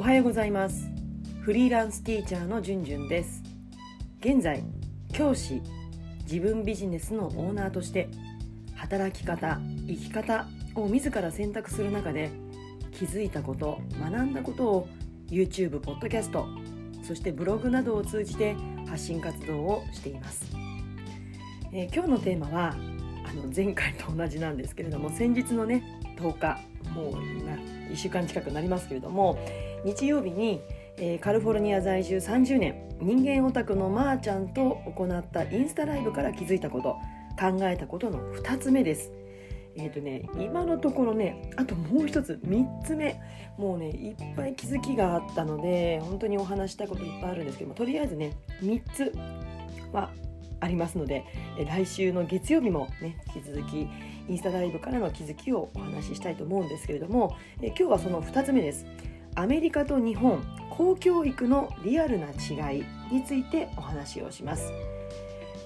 おはようございます。フリーランスティーチャーのじゅんじゅんです。現在教師自分ビジネスのオーナーとして働き方生き方を自ら選択する中で気づいたこと学んだことを YouTube ポッドキャストそしてブログなどを通じて発信活動をしています、えー、今日のテーマはあの前回と同じなんですけれども先日のね10日もう1週間近くなりますけれども日曜日に、えー、カリフォルニア在住30年人間オタクのまーちゃんと行ったインスタライブから気づいたこと考えたことの2つ目です。えーとね、今のところねあともう一つ3つ目もうねいっぱい気づきがあったので本当にお話したこといっぱいあるんですけどもとりあえずね3つはありますので来週の月曜日もね引き続きインスタライブからの気づきをお話ししたいと思うんですけれども今日はその2つ目です。アメリカと日本公教育のリアルな違いについてお話をします。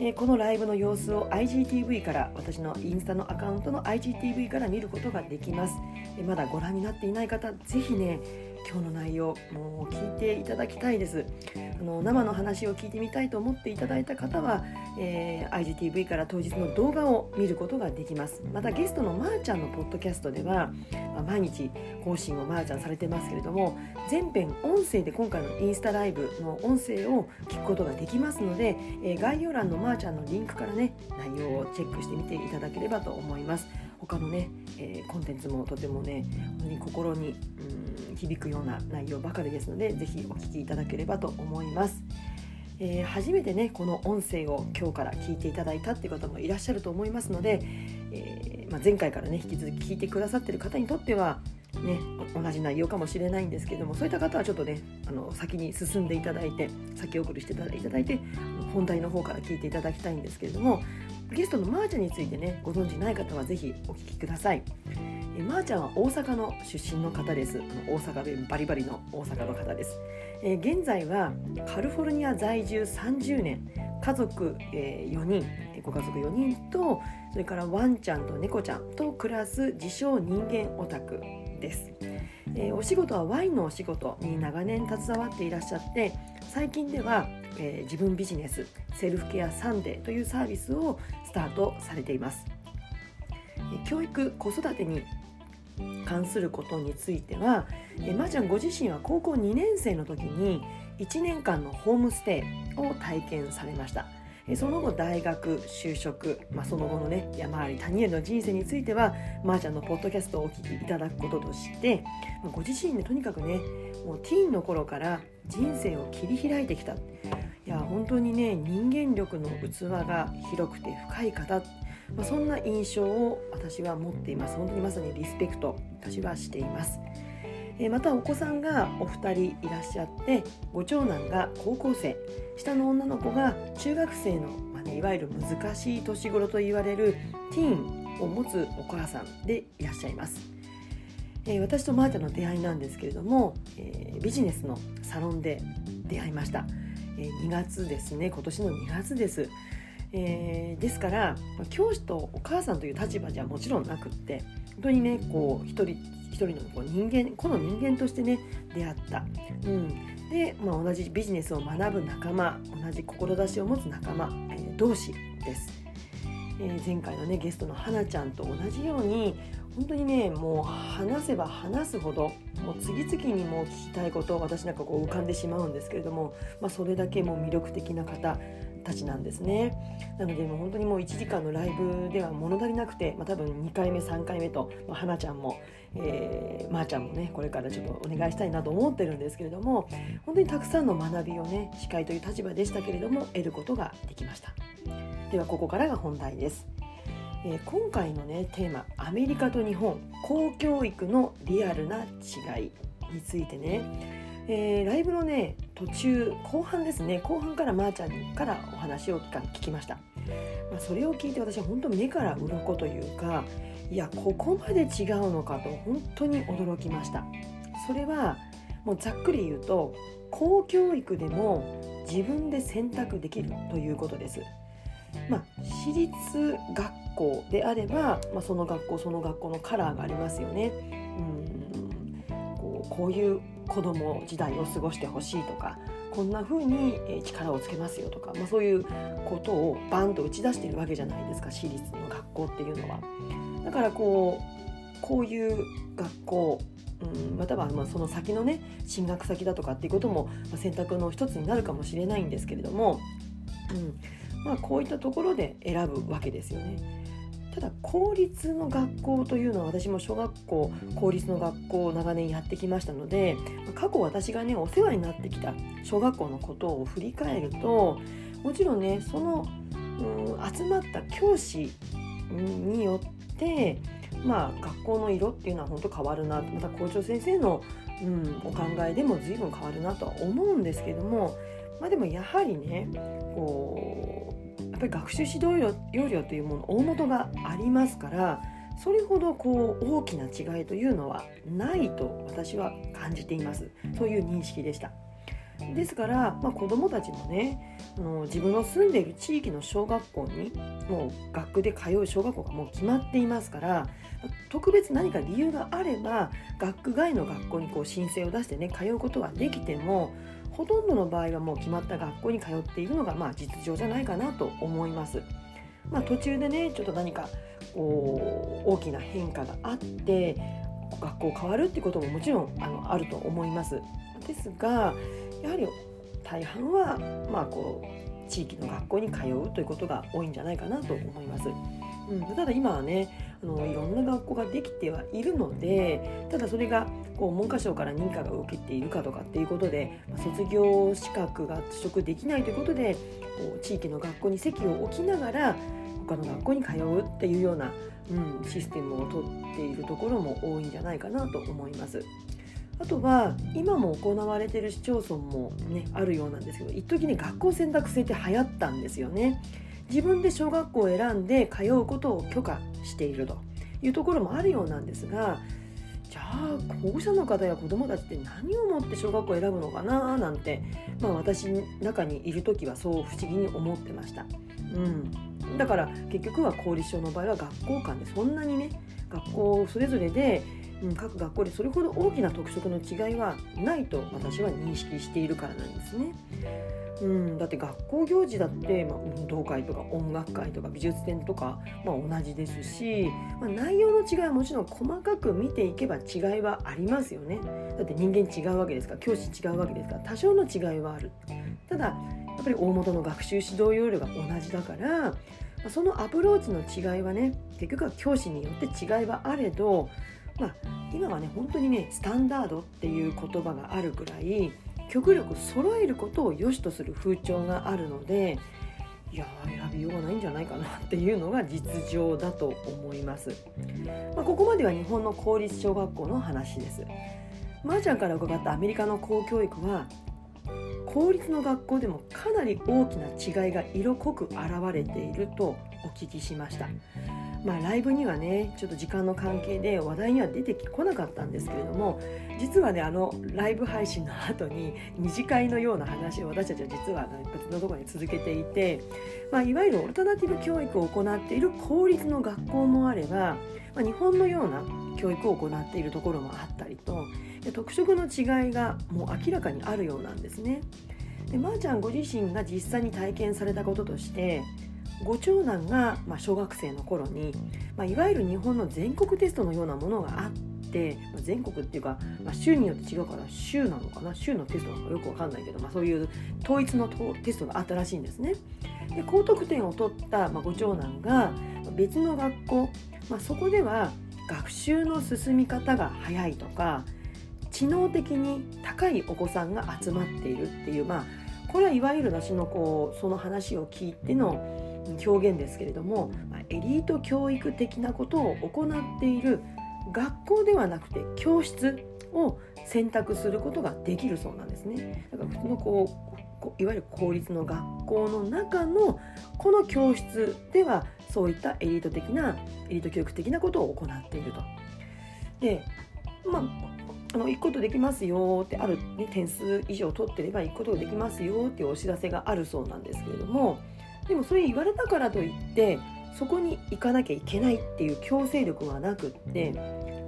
えこのライブの様子を IGTV から私のインスタのアカウントの IGTV から見ることができます。まだご覧になっていない方ぜひね今日の内容もう聞いていただきたいです。あの生の話を聞いてみたいと思っていただいた方は、えー、IGTV から当日の動画を見ることができます。またゲストのまーちゃんのポッドキャストでは、まあ、毎日更新をまーちゃんされてますけれども全編音声で今回のインスタライブの音声を聞くことができますので、えー、概要欄のまーちゃんのリンクからね内容をチェックしてみていただければと思います。他のね、えー、コンテンツもとてもね本当に心に、うん、響くような内容ばかりですので是非お聴きいただければと思います。えー、初めてねこの音声を今日から聞いていただいたっていう方もいらっしゃると思いますので、えー、まあ、前回からね引き続き聞いてくださってる方にとってはね、同じ内容かもしれないんですけどもそういった方はちょっとねあの先に進んでいただいて先送りしていただいて本題の方から聞いていただきたいんですけれどもゲストのまーちゃんについてねご存知ない方はぜひお聞きください。えまーちゃんは大阪の出身の方です。大阪弁バリバリの大阪の方です、え現在はカリフォルニア在住30年家族、え4人ご家族4人とそれからワンちゃんと猫ちゃんと暮らす自称人間オタクです、えお仕事はワインのお仕事に長年携わっていらっしゃって最近ではえー、自分ビジネスセルフケアサンデーというサービスをスタートされています、え教育子育てに関することについては、えー、まー、ちゃんご自身は高校2年生の時に1年間のホームステイを体験されました。その後大学就職、まあ、その後のね山あり谷への人生についてはまー、ちゃんのポッドキャストをお聞きいただくこととしてご自身でとにかくねもうティーンの頃から人生を切り開いてきた。いや本当にね人間力の器が広くて深い方、まあ、そんな印象を私は持っています。本当にまさにリスペクト私はしています。えまたお子さんがお二人いらっしゃってご長男が高校生。下の女の子が中学生の、まあね、いわゆる難しい年頃と言われるティーンを持つお母さんでいらっしゃいます。え、私とマータの出会いなんですけれども、え、ビジネスのサロンで出会いました、え、2月ですね今年の2月です、えー、ですから、教師とお母さんという立場じゃもちろんなくって本当にねこう一人一人のこう人間この人間としてね出会った、うん、で、まあ、同じビジネスを学ぶ仲間同じ志を持つ仲間、えー、同士です、えー、前回のねゲストの花ちゃんと同じように本当にねもう話せば話すほどもう次々にもう聞きたいことを私なんかこう浮かんでしまうんですけれども、まあ、それだけもう魅力的な方たちなんですね。なのでもう本当にもう1時間のライブでは物足りなくて、まあ、多分2回目3回目と、まあ、花ちゃんも、えー、まー、あ、ちゃんもねこれからちょっとお願いしたいなと思ってるんですけれども本当にたくさんの学びをね司会という立場でしたけれども得ることができました。ではここからが本題です。えー、今回のねテーマアメリカと日本公教育のリアルな違いについてね、えー、ライブのね途中後半ですね。後半からまーちゃんからお話を聞きました、まあ、それを聞いて私は本当目から鱗というかいやここまで違うのかと本当に驚きました。それはもうざっくり言うと公教育でも自分で選択できるということです。まあ、私立学校であれば、まあ、その学校その学校のカラーがありますよね。うん。こうこういう子供時代を過ごしてほしいとかこんな風に力をつけますよとか、まあ、そういうことをバンと打ち出してるわけじゃないですか私立の学校っていうのは。だからこうこういう学校うん、またはまその先のね進学先だとかっていうことも選択の一つになるかもしれないんですけれども、うんまあ、こういったところで選ぶわけですよね。ただ公立の学校というのは私も小学校公立の学校を長年やってきましたので過去私がねお世話になってきた小学校のことを振り返るともちろんねその、うん、集まった教師によってまあ学校の色っていうのは本当変わるなまた校長先生の、うん、お考えでも随分変わるなとは思うんですけどもまあでもやはりねこうぱり学習指導要領というもの大元がありますからそれほどこう大きな違いというのはないと私は感じています。そういう認識でした。ですから、まあ、子どもたちもねあの自分の住んでいる地域の小学校にもう学区で通う小学校がもう決まっていますから特別何か理由があれば学区外の学校にこう申請を出してね通うことはできてもほとんどの場合はもう決まった学校に通っているのがまあ実情じゃないかなと思います。まあ、途中でねちょっと何かこう大きな変化があって学校変わるってことももちろんあのあると思います。ですがやはり大半はまあこう地域の学校に通うということが多いんじゃないかなと思います。うん、ただ今はねあのいろんな学校ができてはいるのでただそれがこう文科省から認可が受けているかとかっていうことで、ま卒業資格が取得できないということでこう地域の学校に席を置きながら他の学校に通うっていうような、うん、システムをとっているところも多いんじゃないかなと思います。あとは今も行われている市町村もねあるようなんですけど一時ね学校選択制って流行ったんですよね。自分で小学校を選んで通うことを許可しているというところもあるようなんですがじゃあ保護者の方や子どもたちって何をもって小学校を選ぶのかななんて、まあ、私中にいる時はそう不思議に思ってました。うん、だから結局は公立小の場合は学校間でそんなにね学校それぞれで、うん、各学校でそれほど大きな特色の違いはないと私は認識しているからなんですね。うん、だって学校行事だって、まあ、運動会とか音楽会とか美術展とか、まあ、同じですし、まあ、内容の違いはもちろん細かく見ていけば違いはありますよね。だって人間違うわけですから教師違うわけですから多少の違いはある。ただやっぱり大元の学習指導要領が同じだからそのアプローチの違いはね結局は教師によって違いはあれど、まあ、今はね本当にねスタンダードっていう言葉があるくらい極力揃えることを良しとする風潮があるのでいや選びようがないんじゃないかなっていうのが実情だと思います、まあ、ここまでは日本の公立小学校の話です。まー、あ、ちゃんから伺ったアメリカの公教育は公立の学校でもかなり大きな違いが色濃く現れているとお聞きしました。まあ、ライブにはねちょっと時間の関係で話題には出てこなかったんですけれども実はねあのライブ配信の後に二次会のような話を私たちは実は別のところに続けていて、まあ、いわゆるオルタナティブ教育を行っている公立の学校もあれば、まあ、日本のような教育を行っているところもあったりと特色の違いがもう明らかにあるようなんですね。でまー、あ、ちゃんご自身が実際に体験されたこととしてご長男が、まあ、小学生の頃に、まあ、いわゆる日本の全国テストのようなものがあって、まあ、全国っていうか、まあ、州によって違うから州なのかな？州のテストなのかよくわかんないけど、まあ、そういう統一のテストがあったらしいんですね。で高得点を取った、まあ、ご長男が別の学校、まあ、そこでは学習の進み方が早いとか知能的に高いお子さんが集まっているっていうまあこれはいわゆる私のこうその話を聞いての表現ですけれども、エリート教育的なことを行っている学校ではなくて教室を選択することができるそうなんですね。だから普通のこういわゆる公立の学校の中のこの教室ではそういったエリート的なエリート教育的なことを行っていると。でまああの行くことできますよってある、ね、点数以上取ってれば行くことができますよっていうお知らせがあるそうなんですけれどもでもそれ言われたからといってそこに行かなきゃいけないっていう強制力はなくって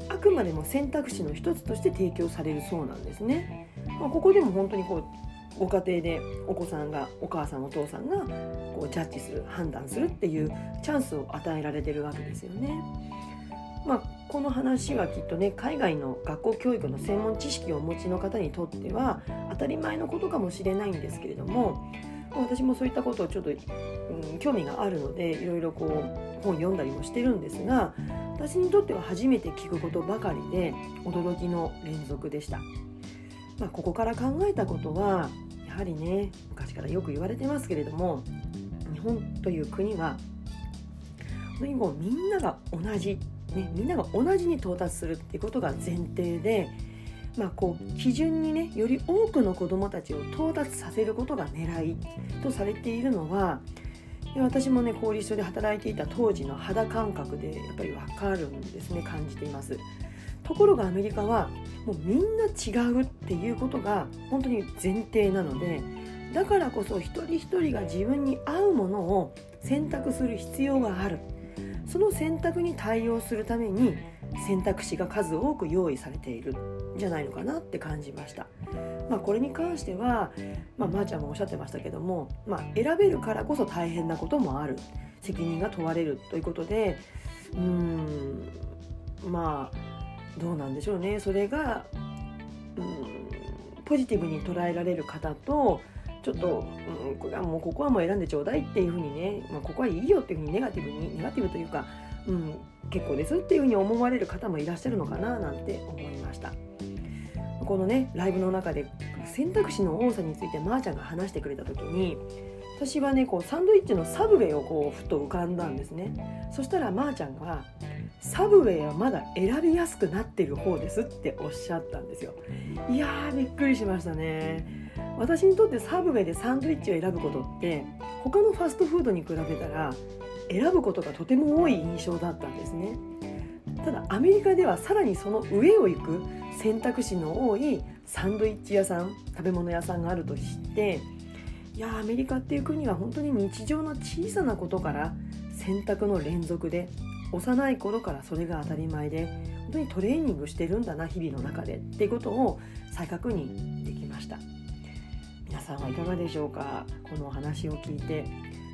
あくまでも選択肢の一つとして提供されるそうなんですね。まあ、ここでも本当にこうご家庭でお子さんがお母さんお父さんがこうジャッジする判断するっていうチャンスを与えられてるわけですよね。まあ、この話はきっとね海外の学校教育の専門知識をお持ちの方にとっては当たり前のことかもしれないんですけれども私もそういったことをちょっと、うん、興味があるのでいろいろこう本読んだりもしてるんですが私にとっては初めて聞くことばかりで驚きの連続でした。まあ、ここから考えたことはやはりね昔からよく言われてますけれども日本という国は本当にみんなが同じね、みんなが同じに到達するっていうことが前提で、まあ、こう基準にねより多くの子どもたちを到達させることが狙いとされているのは私もね公立所で働いていた当時の肌感覚でやっぱり分かるんですね感じています。ところがアメリカはもうみんな違うっていうことが本当に前提なのでだからこそ一人一人が自分に合うものを選択する必要がある。その選択に対応するために選択肢が数多く用意されているんじゃないのかなって感じました。まあ、これに関しては、まあ、まー、ちゃんもおっしゃってましたけども、まあ、選べるからこそ大変なこともある責任が問われるということでうーんまあどうなんでしょうねそれがうんポジティブに捉えられる方とちょっと、うん、これはもうここはもう選んでちょうだいっていうふうにね、まあ、ここはいいよっていうふうにネガティブにネガティブというか、うん、結構ですっていうふうに思われる方もいらっしゃるのかななんて思いました。このねライブの中で選択肢の多さについてまーちゃんが話してくれた時に私はねこうサンドイッチのサブウェイをこうふと浮かんだんですね。そしたらまーちゃんがサブウェイはまだ選びやすくなってる方ですっておっしゃったんですよ。いやーびっくりしましたね。私にとってサブウェイでサンドイッチを選ぶことって他のファストフードに比べたら選ぶことがとても多い印象だったんですね。ただアメリカではさらにその上を行く選択肢の多いサンドイッチ屋さん食べ物屋さんがあると知っていやアメリカっていう国は本当に日常の小さなことから選択の連続で幼い頃からそれが当たり前で本当にトレーニングしてるんだな日々の中でっていうことを再確認できました。皆さんはいかがでしょうか？このお話を聞いて。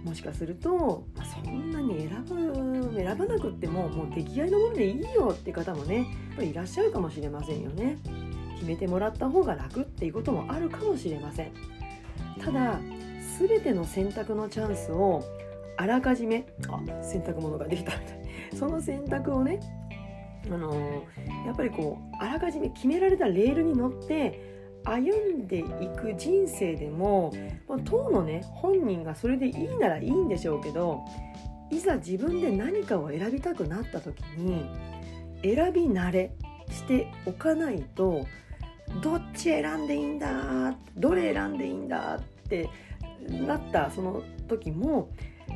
もしかすると、まあ、そんなに選ぶ選ばなくってももう出来合いのものでいいよって方もねやっぱりいらっしゃるかもしれませんよね。決めてもらった方が楽っていうこともあるかもしれません。ただ全ての選択のチャンスをあらかじめあ洗濯物ができたみたい その選択をねあのー、やっぱりこうあらかじめ決められたレールに乗って歩んでいく人生でも当のね本人がそれでいいならいいんでしょうけどいざ自分で何かを選びたくなった時に選び慣れしておかないとどっち選んでいいんだどれ選んでいいんだってなったその時も、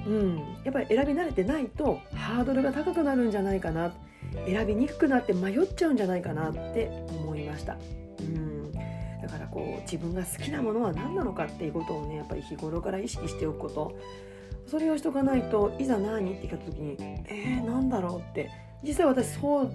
うん、やっぱり選び慣れてないとハードルが高くなるんじゃないかな選びにくくなって迷っちゃうんじゃないかなって思いました。うんだからこう自分が好きなものは何なのかっていうことをねやっぱり日頃から意識しておくことそれをしとかないといざ何って聞いた時にえー、何だろうって実際私そう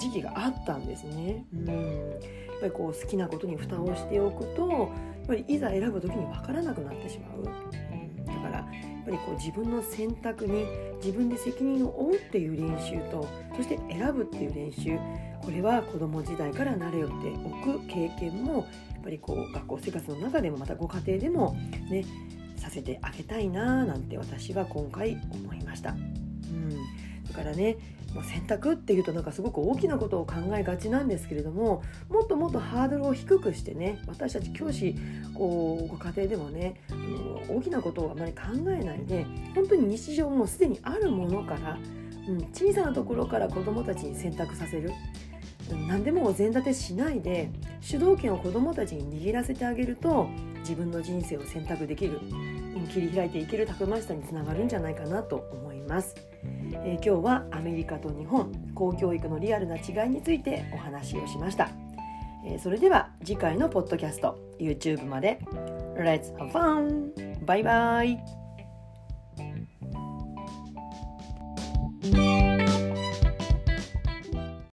時期があったんですね。うんやっぱりこう好きなことに蓋をしておくとやっぱりいざ選ぶ時に分からなくなってしまう。うん、だからやっぱりこう自分の選択に自分で責任を負うっていう練習とそして選ぶっていう練習これは子ども時代から慣れよっておく経験もやっぱりこう学校生活の中でもまたご家庭でもねさせてあげたいななんて私は今回思いました。うん、だからね選択っていうとなんかすごく大きなことを考えがちなんですけれどももっともっとハードルを低くしてね私たち教師こうご家庭でもね大きなことをあまり考えないで本当に日常もうすでにあるものから、うん、小さなところから子どもたちに選択させる何でもお膳立てしないで主導権を子どもたちに握らせてあげると自分の人生を選択できる。切り開いていけるたくましさにつながるんじゃないかなと思います、えー、今日はアメリカと日本公教育のリアルな違いについてお話をしました、えー、それでは次回のポッドキャスト YouTube まで。Let's have fun! バイバイ。